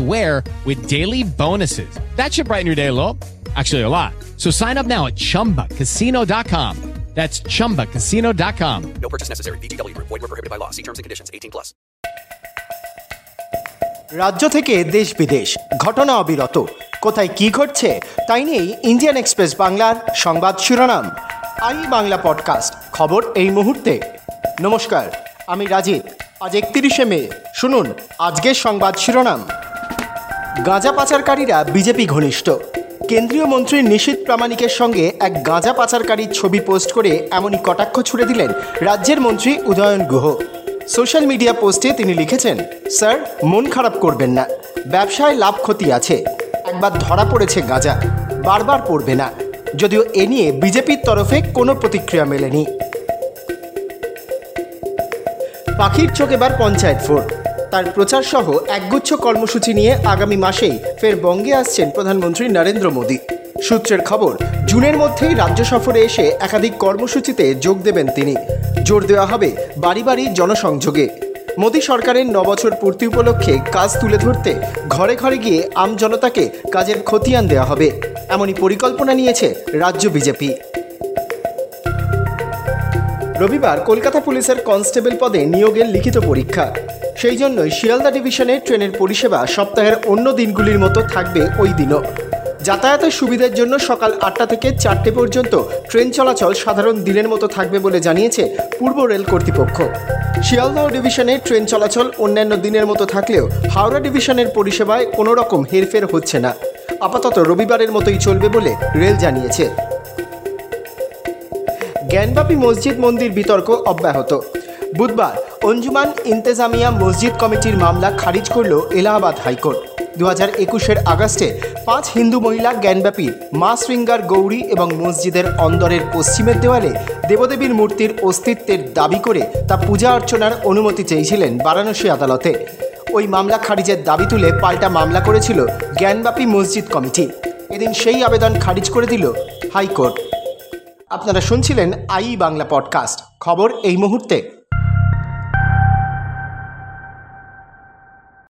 with daily bonuses. That should brighten your day a little. Actually, a lot. So sign up now at chumbacasino.com. That's chumbacasino.com. No purchase necessary. Group. Void were prohibited by law. See terms and conditions. 18 plus. রাজ্য থেকে দেশ বিদেশ ঘটনা অবিরত কোথায় কি ঘটছে তাই নিয়েই ইন্ডিয়ান এক্সপ্রেস বাংলার সংবাদ শিরোনাম আই বাংলা পডকাস্ট খবর এই মুহূর্তে নমস্কার আমি রাজীব আজ একত্রিশে মে শুনুন আজকের সংবাদ শিরোনাম গাঁজা পাচারকারীরা বিজেপি ঘনিষ্ঠ। কেন্দ্রীয় মন্ত্রী নিশীত প্রামাণিকের সঙ্গে এক গাঁজা পাচারকারীর ছবি পোস্ট করে এমনই কটাক্ষ ছুড়ে দিলেন রাজ্যের মন্ত্রী উদয়ন গুহ। সোশ্যাল মিডিয়া পোস্টে তিনি লিখেছেন, স্যার, মন খারাপ করবেন না। ব্যবসায় লাভ ক্ষতি আছে। একবার ধরা পড়েছে গাঁজা। বারবার পড়বে না। যদিও এ নিয়ে বিজেপির তরফে কোনো প্রতিক্রিয়া মেলেনি। পাখির চোখ এবার পঞ্চায়েত ভোট। তার প্রচার সহ একগুচ্ছ কর্মসূচি নিয়ে আগামী মাসেই ফের বঙ্গে আসছেন প্রধানমন্ত্রী নরেন্দ্র মোদী। সূত্রের খবর, জুনের মধ্যেই রাজ্য সফরে এসে একাধিক কর্মসূচিতে যোগ দেবেন তিনি। জোর দেওয়া হবে বাড়ি বাড়ি জনসংযোগে। মোদী সরকারের নবছর পূর্তি উপলক্ষে কাজ তুলে ধরতে ঘরে ঘরে গিয়ে আম জনতাকে কাজের খতিয়ান দেওয়া হবে, এমনই পরিকল্পনা নিয়েছে রাজ্য বিজেপি। রবিবার কলকাতা পুলিশের কনস্টেবল পদে নিয়োগের লিখিত পরীক্ষা। সেই জন্যই শিয়ালদা ডিভিশনে ট্রেনের পরিষেবা সপ্তাহের অন্য দিনগুলির মতো থাকবে ওই দিনও। যাতায়াতের সুবিধার জন্য সকাল আটটা থেকে চারটে পর্যন্ত ট্রেন চলাচল সাধারণ দিনের মতো থাকবে বলে জানিয়েছে পূর্ব রেল কর্তৃপক্ষ। শিয়ালদহ ডিভিশনে ট্রেন চলাচল অন্যান্য দিনের মতো থাকলেও হাওড়া ডিভিশনের পরিষেবায় কোনো রকম হেরফের হচ্ছে না। আপাতত রবিবারের মতোই চলবে বলে রেল জানিয়েছে। জ্ঞানবাপী মসজিদ মন্দির বিতর্ক অব্যাহত। বুধবার অঞ্জুমান ইন্তেজামিয়া মসজিদ কমিটির মামলা খারিজ করল এলাহাবাদ হাইকোর্ট। দু হাজার একুশের আগস্টে পাঁচ হিন্দু মহিলা জ্ঞানব্যাপী মা শৃঙ্গার গৌরী এবং মসজিদের অন্দরের পশ্চিমের দেওয়ালে দেবদেবীর মূর্তির অস্তিত্বের দাবি করে তা পূজা অর্চনার অনুমতি চেয়েছিলেন বারাণসী আদালতে। ওই মামলা খারিজের দাবি তুলে পাল্টা মামলা করেছিল জ্ঞানব্যাপী মসজিদ কমিটি। এদিন সেই আবেদন খারিজ করে দিল হাইকোর্ট। আপনারা শুনছিলেন আই বাংলা পডকাস্ট। খবর এই মুহূর্তে।